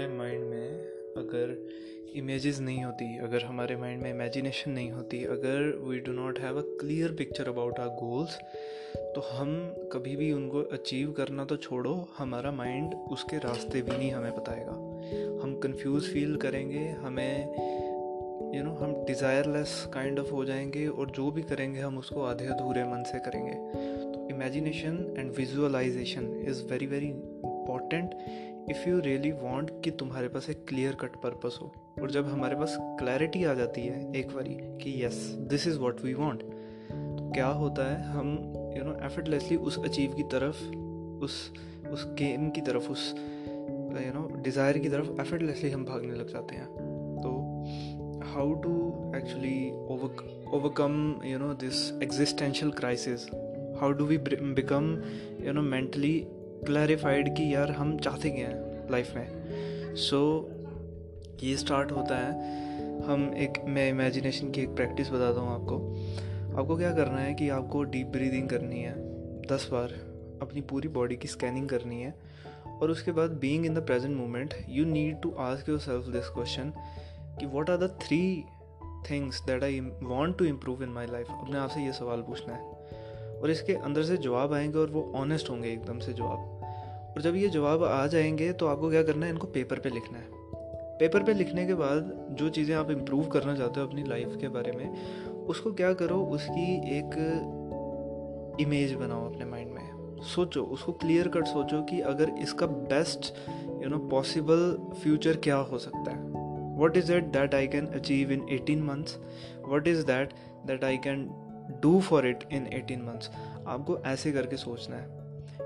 हमारे माइंड में अगर इमेजेस नहीं होती अगर हमारे माइंड में इमेजिनेशन नहीं होती अगर we do not have a clear picture about our goals तो हम कभी भी उनको अचीव करना तो छोड़ो हमारा माइंड उसके रास्ते भी नहीं हमें बताएगा। हम कंफ्यूज फील करेंगे हमें यू you नो know, हम डिज़ायरलेस काइंड ऑफ़ हो जाएँगे और जो भी करेंगे हम उसको आधे अधूरे मन से करेंगे। तो imagination and visualization is very very important if you really want कि तुम्हारे पास एक क्लियर कट पर्पस हो, और जब हमारे पास क्लैरिटी आ जाती है एक बारी कि yes this is what we want तो क्या होता है, हम यू नो एफर्टलेसली उस अचीव की तरफ़, उस उस गेम की तरफ़, उस यू नो डिज़ायर की तरफ़ एफर्टलेसली हम भागने लग जाते हैं। तो how to actually overcome you know this existential crisis how do we become you know mentally clarified कि यार हम चाहते क्या हैं लाइफ में? सो so, ये स्टार्ट होता है। हम एक मैं इमेजिनेशन की एक प्रैक्टिस बताता हूँ आपको। आपको क्या करना है कि आपको डीप ब्रीदिंग करनी है दस बार। अपनी पूरी बॉडी की स्कैनिंग करनी है। और उसके बाद being in the present moment you need to ask yourself this question कि what are the three things that I want to improve in my life अपने आप से ये सवाल पूछना है। और इसके अंदर से जवाब आएँगे और वो ऑनेस्ट होंगे एकदम से जवाब। और जब ये जवाब आ जाएँगे तो आपको क्या करना है? इनको पेपर पे लिखना है। पेपर पे लिखने के बाद जो चीज़ें आप इम्प्रूव करना चाहते हो अपनी लाइफ के बारे में, उसको क्या करो? उसकी एक इमेज बनाओ अपने माइंड में। सोचो, उसको क्लियर कट सोचो कि अगर इसका best you know possible future क्या हो सकता है? What is it that I can achieve in eighteen months what is that that I can do for it in eighteen months आपको ऐसे करके सोचना है।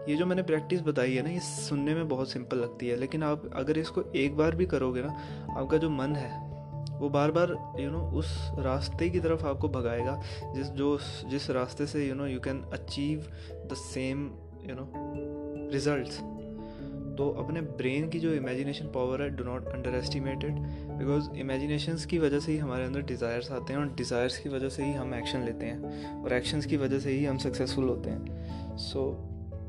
ये जो मैंने प्रैक्टिस बताई है ना, ये सुनने में बहुत सिंपल लगती है, लेकिन आप अगर इसको एक बार भी करोगे ना, आपका जो मन है, वो बार बार यू नो उस रास्ते की तरफ़ आपको भगाएगा, जिस, जो जिस रास्ते से you know you can achieve the same you know results तो अपने ब्रेन की जो इमेजिनेशन पावर है do not underestimated because imagination की वजह से ही हमारे अंदर डिज़ायर्स आते हैं और डिज़ायर्स की वजह से ही हम एक्शन लेते हैं और एक्शंस की वजह से ही हम सक्सेसफुल होते हैं। So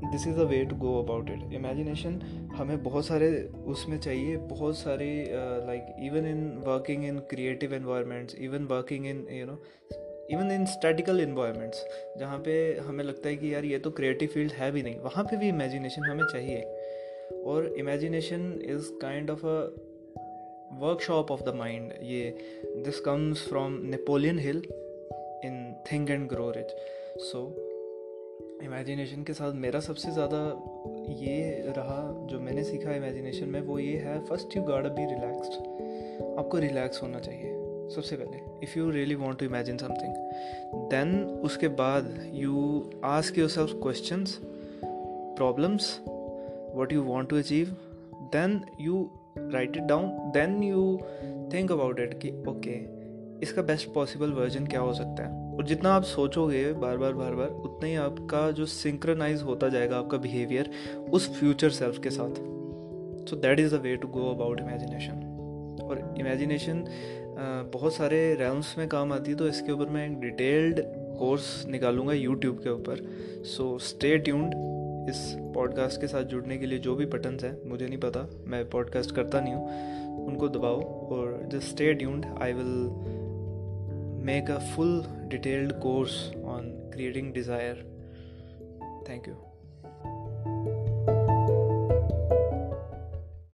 this is a way to go about it imagination हमें बहुत सारे उसमें चाहिए, बहुत सारे like even in working in creative environments even working in you know even in statical environments जहाँ पे हमें लगता है कि यार ये तो क्रिएटिव फ़ील्ड है भी नहीं, वहाँ पे भी इमेजिनेशन हमें चाहिए। और imagination is kind of a workshop of the mind ये this comes from Napoleon Hill in Think and Grow Rich so imagination के साथ मेरा सबसे ज़्यादा ये रहा, जो मैंने सीखा इमेजिनेशन में, वो ये है first you guard be relaxed आपको रिलैक्स होना चाहिए, सबसे पहले. If you really want to imagine something then उसके बाद you ask yourself question problems what you want to achieve then you write it down then you think about it कि okay okay, इसका best possible version क्या हो सकता है? और जितना आप सोचोगे बार बार बार बार उतना ही आपका जो सिंक्रनाइज होता जाएगा आपका बिहेवियर उस फ्यूचर सेल्फ के साथ। So that is the way to go about imagination और इमेजिनेशन बहुत सारे रैम्स में काम आती है तो इसके ऊपर मैं एक डिटेल्ड कोर्स निकालूँगा यूट्यूब के ऊपर। सो स्टे ट्यून्ड इस पॉडकास्ट के साथ जुड़ने के लिए जो भी बटन्स हैं, मुझे नहीं पता, मैं पॉडकास्ट करता नहीं हूँ, उनको दबाओ और just stay tuned I will make a full detailed course on creating desire thank you